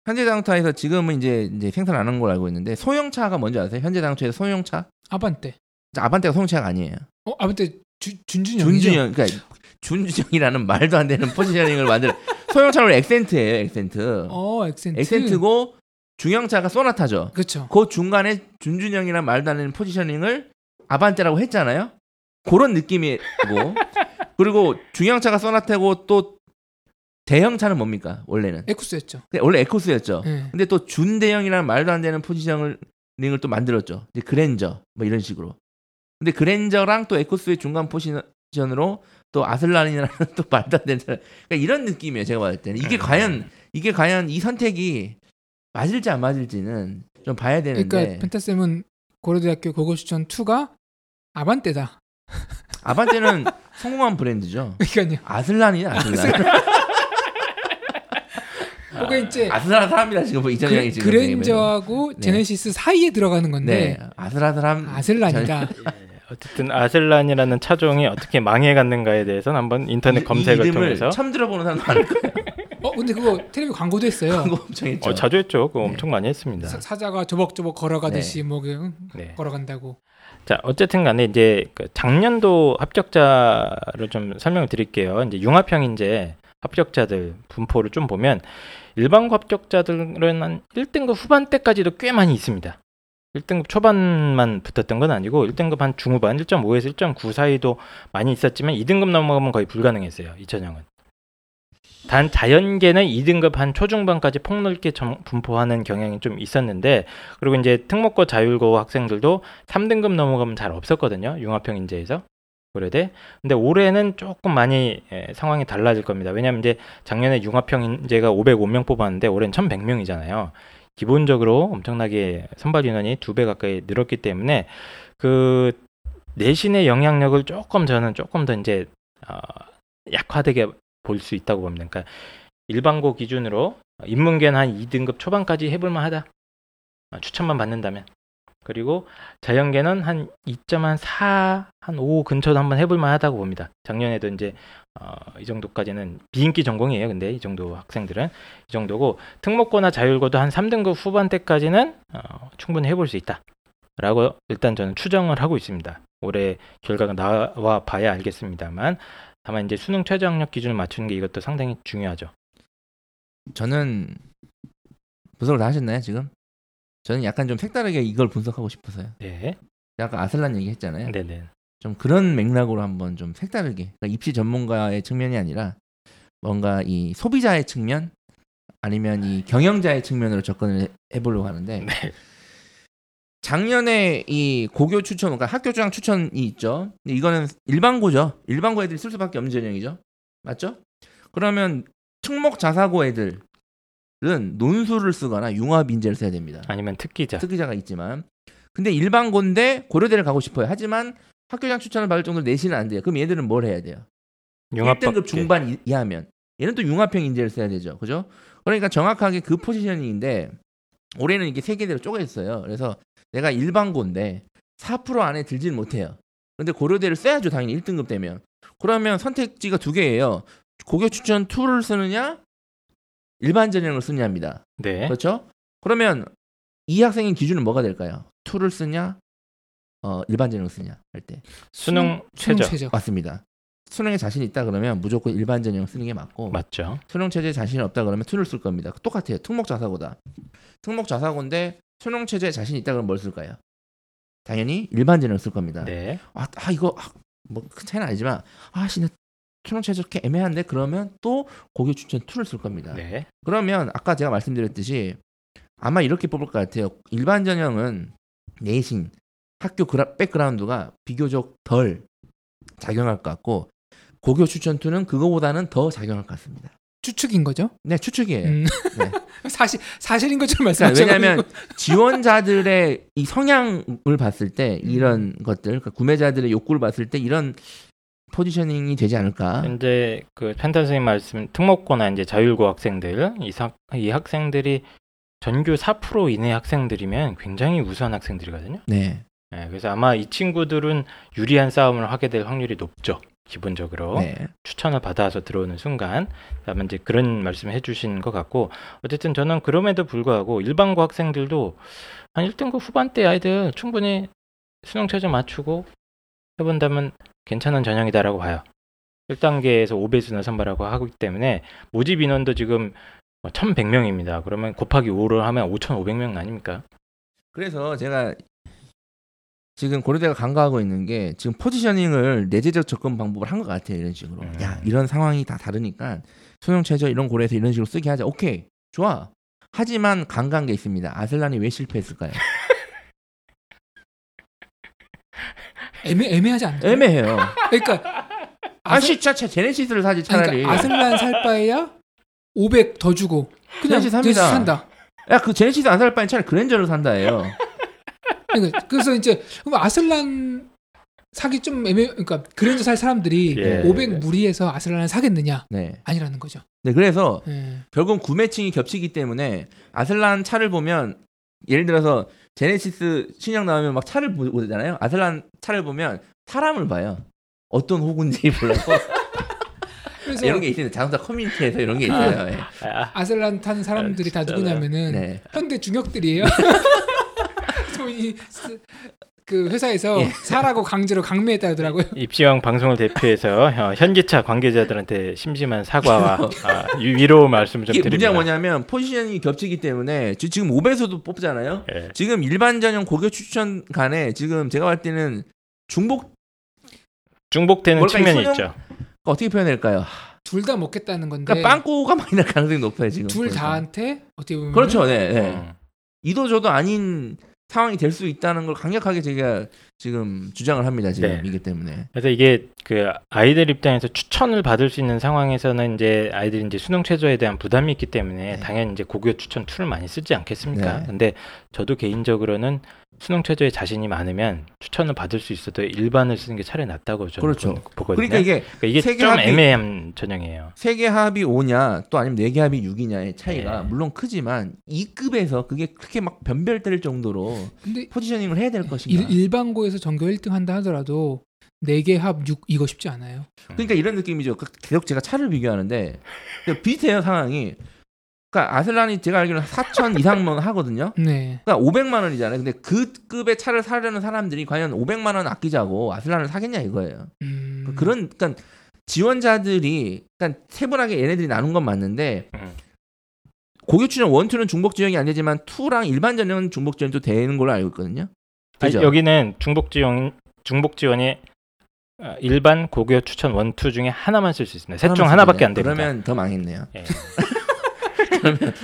S2: 현대자동차에서 지금은 이제 이제 생산 안 한 걸 알고 있는데 소형차가 뭔지 아세요? 현대자동차에서 소형차?
S1: 아반떼.
S2: 아반떼가 소형차가 아니에요.
S1: 어 아반떼 주, 준중형이죠.
S2: 준중형, 그러니까 준중형이라는 말도 안 되는 포지셔닝을 만들. 소형차는 엑센트예요, 엑센트.
S1: 어 엑센트.
S2: 엑센트고 중형차가 소나타죠.
S1: 그렇죠.
S2: 그 중간에 준중형이란 말도 안 되는 포지셔닝을 아반떼라고 했잖아요. 그런 느낌이고 그리고 중형차가 소나타고 또 대형차는 뭡니까 원래는
S1: 에쿠스였죠.
S2: 원래 에코스였죠.
S1: 예.
S2: 근데 또 준대형이라는 말도 안 되는 포지셔 닝을 또 만들었죠. 이제 그랜저 뭐 이런 식으로. 근데 그랜저랑 또 에코스의 중간 포지션으로 또 아슬란이라는 또 말도 안 되는. 그러니까 이런 느낌이에요. 제가 봤을 때는 이게
S3: 음.
S2: 과연 이게 과연 이 선택이 맞을지 안 맞을지는 좀 봐야 되는데
S1: 그러니까 펜타쌤은 고려대학교 고고추천 2가 아반떼다.
S2: 아반떼는 성공한 브랜드죠.
S1: 그러니까요.
S2: 아슬란이야 아슬란.
S1: 그게 이제
S2: 사람이다 지금 뭐 이전 형이
S1: 그,
S2: 지금
S1: 그랜저하고
S2: 네.
S1: 제네시스 사이에 들어가는
S2: 네
S1: 건데
S2: 아슬아슬함
S1: 아슬란이다.
S3: 예, 어쨌든 아슬란이라는 차종이 어떻게 망해갔는가에 대해서는 한번 인터넷
S2: 이- 이
S3: 검색을
S2: 이름을
S3: 통해서
S2: 처음 들어보는 사람 많을 거예요.
S1: 어 근데 그거 텔레비 광고도 했어요.
S2: 광고 엄청 했죠.
S3: 어, 자주 했죠. 그거
S2: 네.
S3: 엄청 많이 했습니다.
S1: 사, 사자가 조벅조벅 걸어가듯이 뭐 그,
S3: 네.
S1: 걸어간다고.
S3: 자, 어쨌든 간에 이제 그 작년도 합격자를 좀 설명을 드릴게요. 이제 융합형 인재 합격자들 분포를 좀 보면 일반고 합격자들은 한 1등급 후반대까지도 꽤 많이 있습니다. 1등급 초반만 붙었던 건 아니고 1등급 한 중후반 1.5에서 1.9 사이도 많이 있었지만 2등급 넘어가면 거의 불가능했어요. 이 전형은. 단 자연계는 2등급 한 초중반까지 폭넓게 점- 분포하는 경향이 좀 있었는데 그리고 이제 특목고 자율고 학생들도 3등급 넘어가면 잘 없었거든요. 융합형 인재에서. 고려대. 근데 올해는 조금 많이 예, 상황이 달라질 겁니다. 왜냐하면 이제 작년에 융합형 인재가 505명 뽑았는데 올해는 1,100명이잖아요. 기본적으로 엄청나게 선발 인원이 두 배 가까이 늘었기 때문에 그 내신의 영향력을 조금 저는 조금 더 이제 어, 약화되게 볼 수 있다고 봅니다. 그러니까 일반고 기준으로 인문계는 한 2등급 초반까지 해볼 만 하다. 아, 추천만 받는다면. 그리고 자연계는 한 2.4, 한 5 근처도 한번 해볼 만 하다고 봅니다. 작년에도 이제 어, 이 정도까지는 비인기 전공이에요. 근데 이 정도 학생들은 이 정도고 특목고나 자율고도 한 3등급 후반대까지는 어, 충분히 해볼 수 있다. 라고 일단 저는 추정을 하고 있습니다. 올해 결과가 나와 봐야 알겠습니다만 다만 이제 수능 최저 학력 기준을 맞추는 게 이것도 상당히 중요하죠.
S2: 저는 분석을 다 하셨나요 지금? 저는 약간 좀 색다르게 이걸 분석하고 싶어서요.
S3: 네.
S2: 아까 아슬란 얘기했잖아요.
S3: 네네.
S2: 좀 그런 맥락으로 한번 좀 색다르게 그러니까 입시 전문가의 측면이 아니라 뭔가 이 소비자의 측면 아니면 이 경영자의 측면으로 접근을 해- 해보려고 하는데
S3: 네.
S2: 작년에 이 고교 추천 그러니까 학교 주장 추천이 있죠. 근데 이거는 일반고죠. 일반고 애들이 쓸 수밖에 없는 전형이죠. 맞죠? 그러면 특목 자사고 애들 은 논술을 쓰거나 융합 인재를 써야 됩니다.
S3: 아니면 특기자.
S2: 특기자가 있지만 근데 일반고인데 고려대를 가고 싶어요. 하지만 학교장 추천을 받을 정도로 내신은 안 돼요. 그럼 얘들은 뭘 해야 돼요? 1등급 중반 이- 이하면 얘는 또 융합형 인재를 써야 되죠. 그죠? 그러니까 정확하게 그 포지셔닝인데 올해는 이게 세 개대로 쪼개졌어요. 그래서 내가 일반고인데 4% 안에 들지는 못해요. 근데 고려대를 써야죠. 당연히 1등급 되면. 그러면 선택지가 두 개예요. 고교 추천 2를 쓰느냐 일반 전형을 쓰느냐입니다.
S3: 네.
S2: 그렇죠? 그러면 이 학생의 기준은 뭐가 될까요? 2를 쓰냐? 어, 일반 전형을 쓰냐 할 때.
S3: 수능
S1: 수능
S3: 최저.
S1: 최저.
S2: 맞습니다. 수능에 자신 있다 그러면 무조건 일반 전형 쓰는 게 맞고
S3: 맞죠.
S2: 수능 체제에 자신 없다 그러면 2를 쓸 겁니다. 똑같아요. 특목 자사고다. 특목 자사고인데 수능 체제에 자신 있다 그러면 뭘 쓸까요? 당연히 일반 전형을 쓸 겁니다.
S3: 네.
S2: 아, 아 이거 뭐큰 차이는 아니지만 아, 씨, 나 체제 이렇게 애매한데 그러면 또 고교 추천 2를 쓸 겁니다.
S3: 네.
S2: 그러면 아까 제가 말씀드렸듯이 아마 이렇게 뽑을 것 같아요. 일반 전형은 내신, 학교 그라, 백그라운드가 비교적 덜 작용할 것 같고 고교 추천 2는 그거보다는 더 작용할 것 같습니다.
S1: 추측인 거죠?
S2: 네, 추측이에요.
S1: 음.
S2: 네.
S1: 사실 사실인 것처럼
S2: 그러니까
S1: 말씀하셔.
S2: 왜냐하면 지원자들의 이 성향을 봤을 때 이런 것들, 그러니까 구매자들의 욕구를 봤을 때 이런 포지셔닝이 되지 않을까?
S3: 현재 그 펜타 선생님 말씀 특목고나 이제 자율고 학생들 이, 사, 이 학생들이 전교 4% 이내 학생들이면 굉장히 우수한 학생들이거든요.
S2: 네,
S3: 네, 그래서 아마 이 친구들은 유리한 싸움을 하게 될 확률이 높죠. 기본적으로
S2: 네,
S3: 추천을 받아서 들어오는 순간 아마 이제 그런 말씀 해주신 것 같고 어쨌든 저는 그럼에도 불구하고 일반고 학생들도 한 1등급 후반대 아이들 충분히 수능 최저 맞추고 해본다면 괜찮은 전형이다라고 봐요. 1단계에서 5배수나 선발하고 하기 때문에 모집 인원도 지금 1,100명입니다. 그러면 곱하기 5를 하면 5,500명 아닙니까?
S2: 그래서 제가 지금 고려대가 간과하고 있는 게 지금 포지셔닝을 내재적 접근 방법을 한 것 같아요 이런 식으로
S3: 음.
S2: 야 이런 상황이 다 다르니까 수능 최저 이런 고려에서 이런 식으로 쓰게 하자 오케이 좋아 하지만 간과한 게 있습니다 아슬란이 왜 실패했을까요
S1: 애매 애매하지 않나요?
S2: 애매해요
S1: 그러니까
S2: 아씨 차차 제네시스를 사지 차라리
S1: 그러니까 아슬란 살 바에야 500 더 주고 그냥
S2: 제네시스 삽니다.
S1: 제네시스 산다.
S2: 야 그 제네시스 안 살 바엔 차라리 그랜저를 산다예요
S1: 그러니까 그래서 이제 그럼 아슬란 사기 좀 애매 그러니까 그랜저 살 사람들이
S3: 예.
S1: 500 무리해서 아슬란을 사겠느냐
S2: 네.
S1: 아니라는 거죠.
S2: 네 그래서
S1: 예.
S2: 결국 구매층이 겹치기 때문에 아슬란 차를 보면 예를 들어서 제네시스 신형 나오면 막 차를 보- 보잖아요. 아슬란 차를 보면 사람을 봐요. 어떤 호구인지.
S1: 그래서
S2: 이런 게 있어요. 자동차 커뮤니티에서 이런 게 있어요. 예.
S3: 아,
S1: 아셀란 타는 사람들이 다
S3: 진짜요?
S1: 누구냐면은
S2: 네.
S1: 현대 중역들이에요. 스- 그 회사에서
S2: 예.
S1: 사라고 강제로 강매했다 하더라고요.
S3: 입시왕 방송을 대표해서 어, 현기차 관계자들한테 심심한 사과와 아, 위- 위로 말씀을 좀
S2: 이게
S3: 드립니다.
S2: 문제가 뭐냐면 포지션이 겹치기 때문에 지- 지금 5배수도 뽑잖아요.
S3: 예.
S2: 지금 일반 전형 고교 추천 간에 지금 제가 봤을 때는 중복
S3: 중복되는 측면이 있죠.
S2: 어떻게 표현할까요?
S1: 둘 다 먹겠다는 건데
S2: 그러니까 빵꾸가 많이 날 가능성이 높아요 지금.
S1: 둘
S2: 보니까.
S1: 다한테 어떻게 보면
S2: 그렇죠. 네. 네.
S3: 음.
S2: 이도 저도 아닌 상황이 될 수 있다는 걸 강력하게 제가 지금 주장을 합니다. 지금
S3: 네.
S2: 이기 때문에.
S3: 그래서 이게 그 아이들 입장에서 추천을 받을 수 있는 상황에서는 이제 아이들이 이제 수능 최저에 대한 부담이 있기 때문에
S2: 네.
S3: 당연히 이제 고교 추천 two를 많이 쓰지 않겠습니까?
S2: 네.
S3: 근데 저도 개인적으로는 수능 최저에 자신이 많으면 추천을 받을 수 있어도 일반을 쓰는 게 차라리 낫다고 저는
S2: 그렇죠.
S3: 보- 보거든요.
S2: 그러니까 이게
S3: 그러니까 이게
S2: 세계
S3: 좀
S2: 합이-
S3: 애매한 전형이에요.
S2: 세개 합이 5냐 또 아니면 네개 합이 6이냐의 차이가
S3: 네.
S2: 물론 크지만 2급에서 그게 그렇게 막 변별될 정도로
S1: 근데
S2: 포지셔닝을 해야 될 것인가.
S1: 일, 일반고에서 전교 1등 한다 하더라도 4개 합 6 이거 쉽지 않아요.
S2: 그러니까 이런 느낌이죠. 그- 계속 제가 차를 비교하는데 비슷해요 상황이. 그러니까 아슬란이 제가 알기로는 4천 이상만 하거든요.
S1: 네.
S2: 그러니까 500만 원이잖아요. 근데 그 급의 차를 사려는 사람들이 과연 500만 원 아끼자고 아슬란을 사겠냐 이거예요.
S1: 음,
S2: 그런 그러니까 지원자들이 그러니까 세분하게 얘네들이 나눈 건 맞는데
S3: 음.
S2: 고교 추천 one, two는 중복 지원이 안 되지만 two랑 일반 전형은 중복 지원도 되는 걸로 알고 있거든요.
S3: 아니? 여기는 중복 지원 중복 지원이 어, 일반 고교 추천 원투 중에 하나만 쓸 수 있습니다. 셋 중 하나밖에 안 됩니다.
S2: 그러면 더 망했네요.
S3: 예.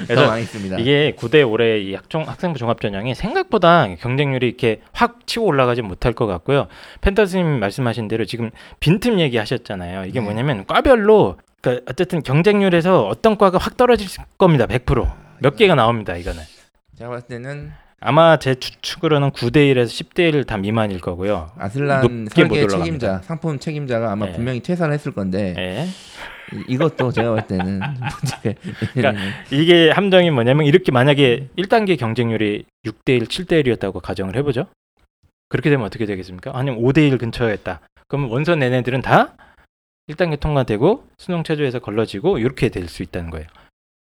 S3: 그래서
S2: 망했습니다.
S3: 이게 9대 올해 이 학종 학생부 종합 전형이 생각보다 경쟁률이 이렇게 확 치고 올라가지 못할 것 같고요. 펜타스님 말씀하신 대로 지금 빈틈 얘기하셨잖아요. 이게
S2: 네.
S3: 뭐냐면 과별로 그러니까 어쨌든 경쟁률에서 어떤 과가 확 떨어질 겁니다. 100%. 몇 개가 나옵니다. 이거는.
S2: 제가 봤을 때는
S3: 아마 제 추측으로는 9대 1에서 10대 1다 미만일 거고요.
S2: 아슬란 설계. 책임자, 상품 책임자가 아마
S3: 네.
S2: 분명히 퇴사를 했을 건데
S3: 예.
S2: 이- 이것도 제가 볼 때는
S3: 그러니까 이게 함정이 뭐냐면 이렇게 만약에 1단계 경쟁률이 6대 1, 7대 1이었다고 가정을 해보죠. 그렇게 되면 어떻게 되겠습니까? 아니면 5대 1 근처였다. 그러면 원서 낸 애들은 다 1단계 통과되고 수능 최저에서 걸러지고 이렇게 될 수 있다는 거예요.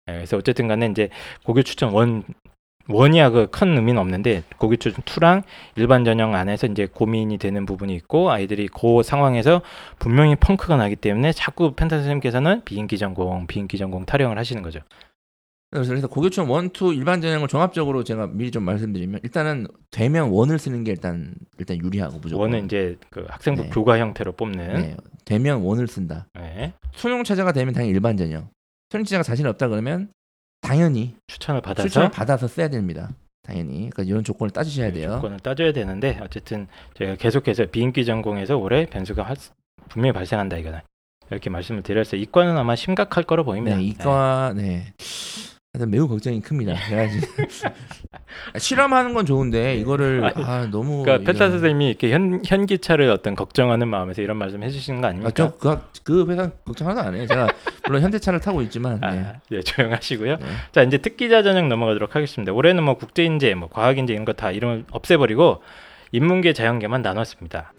S3: 예, 그래서 어쨌든 간에 이제 고교 추천 원 원이야 그 큰 의미는 없는데 추천 2랑 일반 전형 안에서 이제 고민이 되는 부분이 있고 아이들이 그 상황에서 분명히 펑크가 나기 때문에 자꾸 펜타 선생님께서는 비인기 전공, 비인기 전공 타령을 하시는 거죠.
S2: 그래서 그래서 고교 추천 one, two 일반 전형을 종합적으로 제가 미리 좀 말씀드리면 일단은 되면 one을 쓰는 게 일단 일단 유리하고 무조건
S3: one은 이제 그 학생부
S2: 네.
S3: 교과 형태로 뽑는.
S2: 네, 되면 one을 쓴다.
S3: 네.
S2: 수능 최저가 되면 당연히 일반 전형. 수능 최저가 자신 없다 그러면 당연히
S3: 추천을 받아서
S2: 추천을 받아서 써야 됩니다. 당연히. 그러니까 이런 조건을 따지셔야 돼요.
S3: 조건을 따져야 되는데 어쨌든 저희가 계속해서 비인기 전공에서 올해 변수가 할- 분명히 발생한다 이거는 이렇게 말씀을 드렸어요. 이과는 아마 심각할 거로 보입니다.
S2: 네, 이과 네. 하여튼 매우 걱정이 큽니다. 지금 실험하는 건 좋은데 이거를 아 너무
S3: 그러니까 페타
S2: 이런-
S3: 선생님이 이렇게 현, 현기차를 어떤 걱정하는 마음에서 이런 말씀 해주시는 거
S2: 아,
S3: 아닙니까?
S2: 저그 그 회사 걱정 하나도 안 해요. 제가 물론 현대차를 타고 있지만 네.
S3: 아, 예, 조용하시고요.
S2: 네.
S3: 자, 이제 특기자 전형 넘어가도록 하겠습니다. 올해는 뭐 국제인재, 뭐 과학인재 이런 거 다 이름을 없애버리고 인문계, 자연계만 나눴습니다.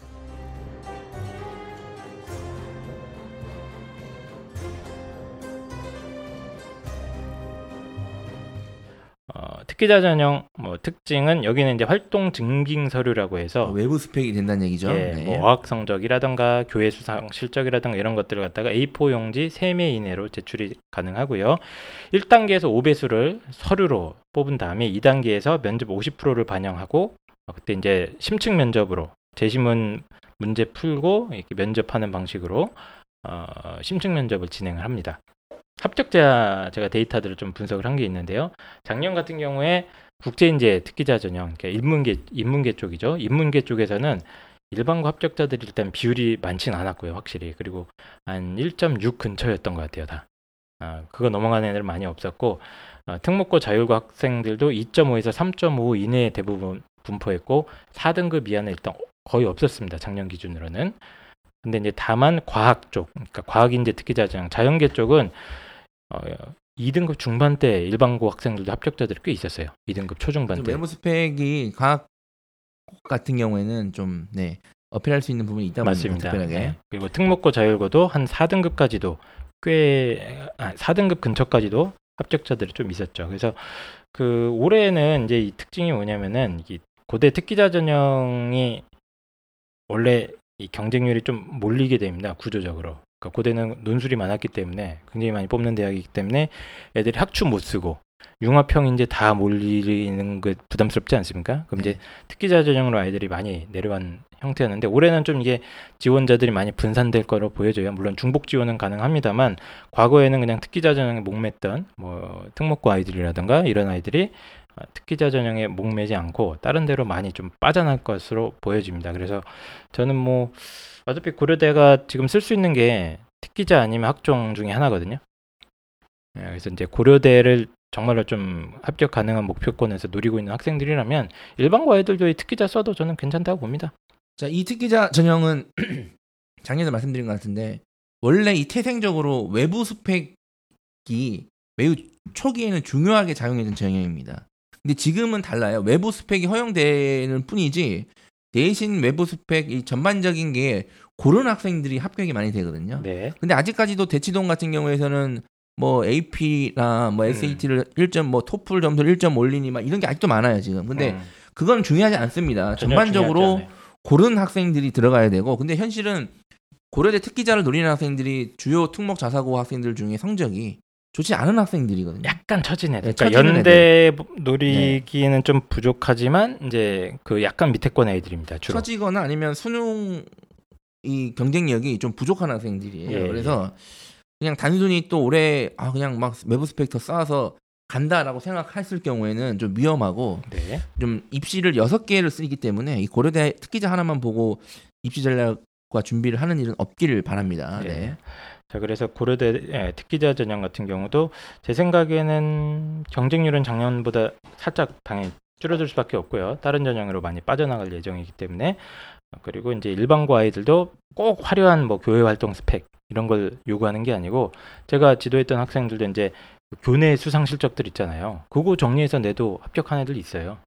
S3: 어, 특기자 전형 뭐 특징은 여기는 이제 활동 증빙 서류라고 해서
S2: 외부 스펙이 된다는 얘기죠.
S3: 예,
S2: 네.
S3: 뭐 어학 성적이라던가 교회 수상 실적이라던가 이런 것들을 갖다가 A4 용지 3매 이내로 제출이 가능하고요. 1단계에서 5배수를 서류로 뽑은 다음에 2단계에서 면접 50%를 반영하고 어, 그때 이제 심층 면접으로 재심은 문제 풀고 이렇게 면접하는 방식으로 어, 심층 면접을 진행을 합니다. 합격자 제가 데이터들을 좀 분석을 한 게 있는데요. 작년 같은 경우에 국제인재 특기자 전형, 그러니까 인문계 인문계 쪽이죠. 인문계 쪽에서는 일반고 합격자들이 일단 비율이 많지는 않았고요, 확실히. 그리고 한 1.6 근처였던 것 같아요, 다. 아, 그거 넘어가는 애들 많이 없었고 어, 특목고 자율고 학생들도 2.5에서 3.5 이내에 대부분 분포했고 4등급 이하는 일단 거의 없었습니다, 작년 기준으로는. 근데 이제 다만 과학 쪽, 그러니까 과학인재 특기자 전형, 자연계 쪽은 어, 2등급 중반대 일반고 학생들도 합격자들이 꽤 있었어요. 2등급
S2: 좀
S3: 초중반대.
S2: 외부 스펙이 과학 같은 경우에는 좀 네. 어필할 수 있는 부분이 있다 보니까
S3: 맞습니다. 네. 그리고 특목고 자율고도 한 4등급까지도 꽤 아, 4등급 근처까지도 합격자들이 좀 있었죠. 그래서 그 올해는 이제 이 특징이 뭐냐면은 이 고대 특기자 전형이 원래 이 경쟁률이 좀 몰리게 됩니다. 구조적으로. 그러니까 고대는 논술이 많았기 때문에 굉장히 많이 뽑는 대학이기 때문에 애들이 학추 못 쓰고 융합형 이제 다 몰리는 거 부담스럽지 않습니까? 그럼 이제
S2: 네.
S3: 특기자 전형으로 아이들이 많이 내려간 형태였는데 올해는 좀 이게 지원자들이 많이 분산될 거로 보여져요. 물론 중복 지원은 가능합니다만 과거에는 그냥 특기자 전형에 목맸던 뭐 특목고 아이들이라든가 이런 아이들이 어, 특기자 전형에 목매지 않고 다른 데로 많이 좀 빠져날 것으로 보여집니다. 그래서 저는 뭐 어차피 고려대가 지금 쓸 수 있는 게 특기자 아니면 학종 중에 하나거든요. 예, 그래서 이제 고려대를 정말로 좀 합격 가능한 목표권에서 노리고 있는 학생들이라면 일반고 애들도 이 특기자 써도 저는 괜찮다고 봅니다.
S2: 자, 이 특기자 전형은 작년에 말씀드린 것 같은데 원래 이 태생적으로 외부 스펙이 매우 초기에는 중요하게 작용했던 전형입니다. 근데 지금은 달라요. 외부 스펙이 허용되는 뿐이지 대신 외부 스펙 이 전반적인 게 고른 학생들이 합격이 많이 되거든요.
S3: 네.
S2: 근데 아직까지도 대치동 같은 경우에서는 뭐 AP나 뭐
S3: 음.
S2: SAT를 1점 뭐 토플 점수를 1점 올리니 막 이런 게 아직도 많아요, 지금. 근데
S3: 음,
S2: 그건 중요하지 않습니다. 전반적으로. 고른 학생들이 들어가야 되고 근데 현실은 고려대 특기자를 노리는 학생들이 주요 특목 자사고 학생들 중에 성적이 좋지 않은 학생들이거든요.
S3: 약간 처진 애들.
S2: 네,
S3: 그러니까 연대 노리기에는 좀 부족하지만 이제 그 약간 밑에권 애들입니다. 주로.
S2: 처지거나 아니면 수능 이 경쟁력이 좀 부족한 학생들이에요.
S3: 예,
S2: 그래서 그냥 단순히 또 올해 아 그냥 막 외부 스펙터 쌓아서 간다라고 생각했을 경우에는 좀 위험하고
S3: 네.
S2: 좀 입시를 여섯 개를 쓰기 때문에 이 고려대 특기자 하나만 보고 입시 전략과 준비를 하는 일은 없기를 바랍니다.
S3: 네.
S2: 네.
S3: 자 그래서 고려대 예, 특기자 전형 같은 경우도 제 생각에는 경쟁률은 작년보다 살짝 당연히 줄어들 수밖에 없고요. 다른 전형으로 많이 빠져나갈 예정이기 때문에 어, 그리고 이제 일반고 아이들도 꼭 화려한 뭐 교회 활동 스펙 이런 걸 요구하는 게 아니고 제가 지도했던 학생들도 이제 교내 수상 실적들 있잖아요. 그거 정리해서 내도 합격한 애들 있어요.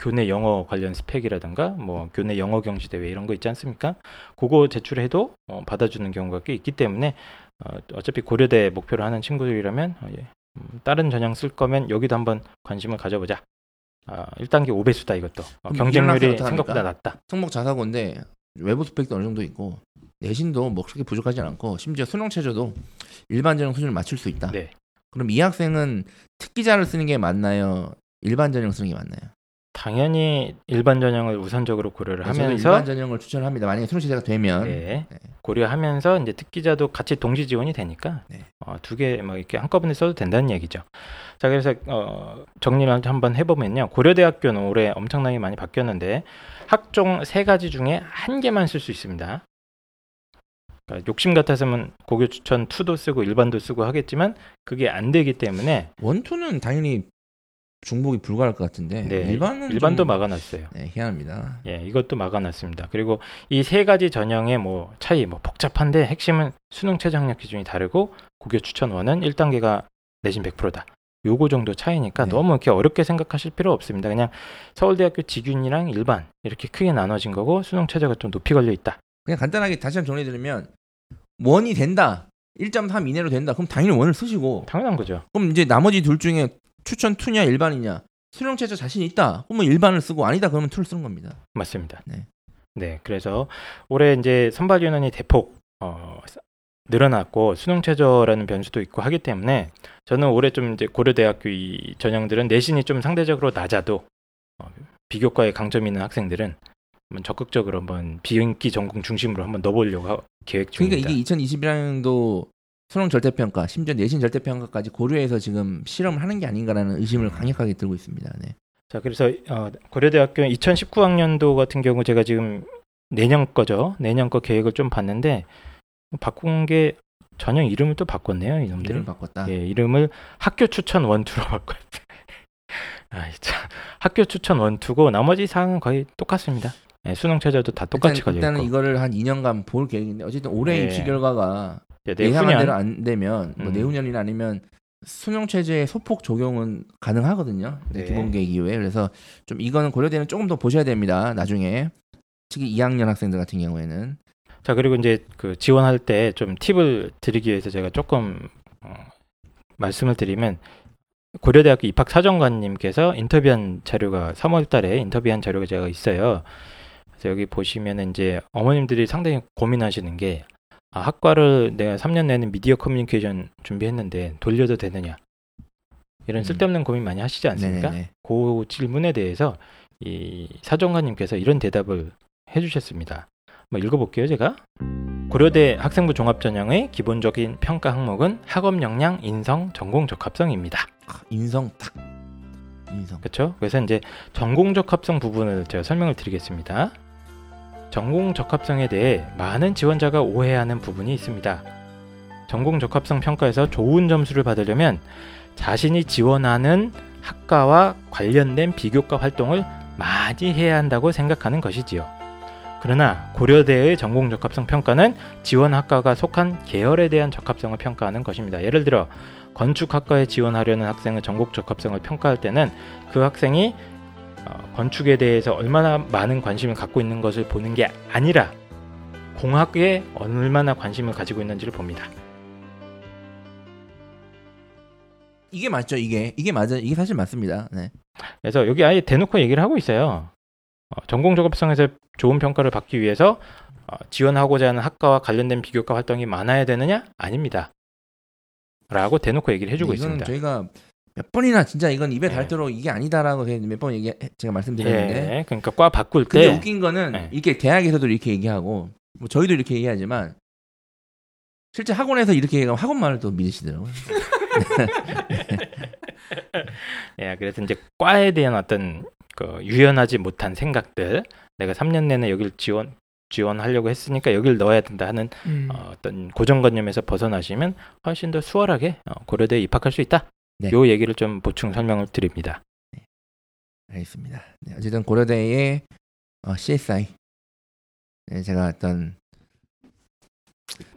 S3: 교내 영어 관련 스펙이라든가 뭐 교내 영어 경시 대회 이런 거 있지 않습니까? 그거 제출해도 어, 받아주는 경우가 꽤 있기 때문에 어, 어차피 고려대 목표로 하는 친구들이라면 어, 예. 음, 다른 전형 쓸 거면 여기도 한번 관심을 가져보자. 아, 1단계 5배수다 이것도. 어, 경쟁률이 생각보다? 낮다.
S2: 특목 자사고인데 외부 스펙도 어느 정도 있고 내신도 뭐 그렇게 부족하지 않고 심지어 수능 체제도 일반 전형 수준을 맞출 수 있다.
S3: 네.
S2: 그럼 이 학생은 특기자를 쓰는 게 맞나요? 일반 전형 쓰는 게 맞나요?
S3: 당연히 일반 전형을 우선적으로 고려를
S2: 저는
S3: 하면서
S2: 일반 전형을 추천합니다. 만약에 수능 체제가 되면
S3: 네,
S2: 네.
S3: 고려하면서 이제 특기자도 같이 동시 지원이 되니까
S2: 네.
S3: 어, 두개 뭐 이렇게 한꺼번에 써도 된다는 얘기죠. 자 그래서 어, 정리를 한번 해보면요. 고려대학교는 올해 엄청나게 많이 바뀌었는데 학종 세 가지 중에 한 개만 쓸 수 있습니다. 그러니까 욕심 같아서는 고교 추천 2도 쓰고 일반도 쓰고 하겠지만 그게 안 되기 때문에
S2: 원투는 당연히 중복이 불가할 것 같은데
S3: 네,
S2: 일반은
S3: 일반도
S2: 좀,
S3: 막아놨어요.
S2: 네, 희한합니다.
S3: 예, 이것도 막아놨습니다. 그리고 이 세 가지 전형의 뭐 차이, 뭐 복잡한데 핵심은 수능 최저 학력 기준이 다르고 고교 추천원은 1단계가 내신 100%다. 요거 정도 차이니까
S2: 네.
S3: 너무 이렇게 어렵게 생각하실 필요 없습니다. 그냥 서울대학교 직윤이랑 일반 이렇게 크게 나눠진 거고 수능 최저가 좀 높이 걸려 있다.
S2: 그냥 간단하게 다시 한번 정리해드리면 원이 된다. 1.3 이내로 된다. 그럼 당연히 원을 쓰시고
S3: 당연한 거죠.
S2: 그럼 이제 나머지 둘 중에 추천 2냐 일반이냐 수능 체제 자신 있다. 그러면 일반을 쓰고 아니다 그러면 2를 쓰는 겁니다.
S3: 맞습니다.
S2: 네.
S3: 네, 그래서 올해 이제 선발 인원이 대폭 어, 늘어났고 수능 최저라는 변수도 있고 하기 때문에 저는 올해 좀 이제 고려대학교 이 전형들은 내신이 좀 상대적으로 낮아도 어, 비교과에 강점 있는 학생들은 한번 적극적으로 한번 비인기 전공 중심으로 한번 넣어보려고 하- 계획 중입니다.
S2: 그러니까 이게 2021년도 수능 절대평가 심지어 내신 절대평가까지 고려해서 지금 실험을 하는 게 아닌가라는 의심을 강력하게 들고 있습니다. 네.
S3: 자, 그래서 어, 고려대학교 2019학년도 같은 경우 제가 지금 내년 거죠. 내년 거 계획을 좀 봤는데 바꾼 게 전형 이름을 또 바꿨네요, 이놈들이.
S2: 이름을 바꿨다.
S3: 예, 이름을 학교 추천 원투로 바꿨어요. 아, 참. 학교 추천 원투고 나머지 사항은 거의 똑같습니다. 예, 수능 최저도 다 똑같이
S2: 일단, 일단은
S3: 있고.
S2: 이거를 한 2년간 볼 계획인데 어쨌든 올해
S3: 네.
S2: 입시 결과가
S3: 예,
S2: 예상한
S3: 내후년
S2: 대로 안 되면 뭐
S3: 음.
S2: 내후년이나 아니면 수능 체제의 소폭 적용은 가능하고든요.
S3: 네.
S2: 기본 계획 이후에 그래서 좀 이거는 고려대는 조금 더 보셔야 됩니다. 나중에 특히 2학년 학생들 같은 경우에는
S3: 자 그리고 이제 그 지원할 때 좀 팁을 드리기 위해서 제가 조금 어, 말씀을 드리면 고려대학교 입학 사정관님께서 인터뷰한 자료가 3월달에 인터뷰한 자료가 제가 있어요. 그래서 여기 보시면은 이제 어머님들이 상당히 고민하시는 게 아, 학과를 내가 3년 내는 미디어 커뮤니케이션 준비했는데 돌려도 되느냐 이런
S2: 음.
S3: 쓸데없는 고민 많이 하시지 않습니까?
S2: 네네네.
S3: 그 질문에 대해서 이 사정관님께서 이런 대답을 해주셨습니다. 한번 읽어볼게요, 제가. 고려대 학생부 종합전형의 기본적인 평가 항목은 학업 역량, 인성, 전공 적합성입니다.
S2: 아, 인성 딱 인성.
S3: 그렇죠? 그래서 이제 전공 적합성 부분을 제가 설명을 드리겠습니다. 전공 적합성에 대해 많은 지원자가 오해하는 부분이 있습니다. 전공 적합성 평가에서 좋은 점수를 받으려면 자신이 지원하는 학과와 관련된 비교과 활동을 많이 해야 한다고 생각하는 것이지요. 그러나 고려대의 전공 적합성 평가는 지원 학과가 속한 계열에 대한 적합성을 평가하는 것입니다. 예를 들어 건축학과에 지원하려는 학생의 전공 적합성을 평가할 때는 그 학생이 어, 건축에 대해서 얼마나 많은 관심을 갖고 있는 것을 보는 게 아니라 공학에 얼마나 관심을 가지고 있는지를 봅니다.
S2: 이게 맞죠? 이게 이게 맞아. 이게 사실 맞습니다. 네.
S3: 그래서 여기 아예 대놓고 얘기를 하고 있어요. 어, 전공 적합성에서 좋은 평가를 받기 위해서 어, 지원하고자 하는 학과와 관련된 비교과 활동이 많아야 되느냐? 아닙니다. 라고 대놓고 얘기를 해주고 있습니다.
S2: 저희가 몇 번이나 진짜 이건 입에
S3: 네.
S2: 닳도록 이게 아니다라고 몇 번 얘기 제가 말씀드렸는데
S3: 예, 그러니까 과 바꿀
S2: 근데
S3: 때
S2: 웃긴 거는
S3: 네.
S2: 이렇게 대학에서도 이렇게 얘기하고 뭐 저희도 이렇게 얘기하지만 실제 학원에서 이렇게 얘기하면 학원 말을 또 믿으시더라고요.
S3: 예, 그래서 이제 과에 대한 어떤 그 유연하지 못한 생각들, 내가 3년 내내 여기를 지원 지원하려고 했으니까 여기를 넣어야 된다 하는
S1: 음.
S3: 어, 어떤 고정관념에서 벗어나시면 훨씬 더 수월하게 어, 고려대에 입학할 수 있다.
S2: 네.
S3: 요 얘기를 좀 보충 설명을 드립니다.
S2: 알겠습니다. 네, 어쨌든 고려대의 어, CSI 네, 제가 어떤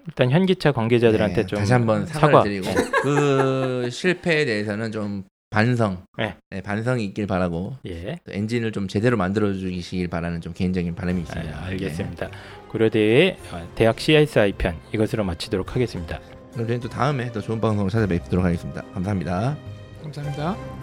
S3: 일단 현기차 관계자들한테
S2: 네,
S3: 좀
S2: 다시 한번
S3: 사과.
S2: 드리고
S3: 네.
S2: 그 실패에 대해서는 좀 반성,
S3: 네.
S2: 네, 반성이 있길 바라고
S3: 예,
S2: 또 엔진을 좀 제대로 만들어 주시길 바라는 좀 개인적인 바람이
S3: 아,
S2: 있습니다.
S3: 알겠습니다. 고려대의 어, 대학 CSI 편 이것으로 마치도록 하겠습니다.
S2: 네. 그럼 저희는 또 다음에 또 좋은 방송으로 찾아뵙도록 하겠습니다. 감사합니다.
S1: 감사합니다.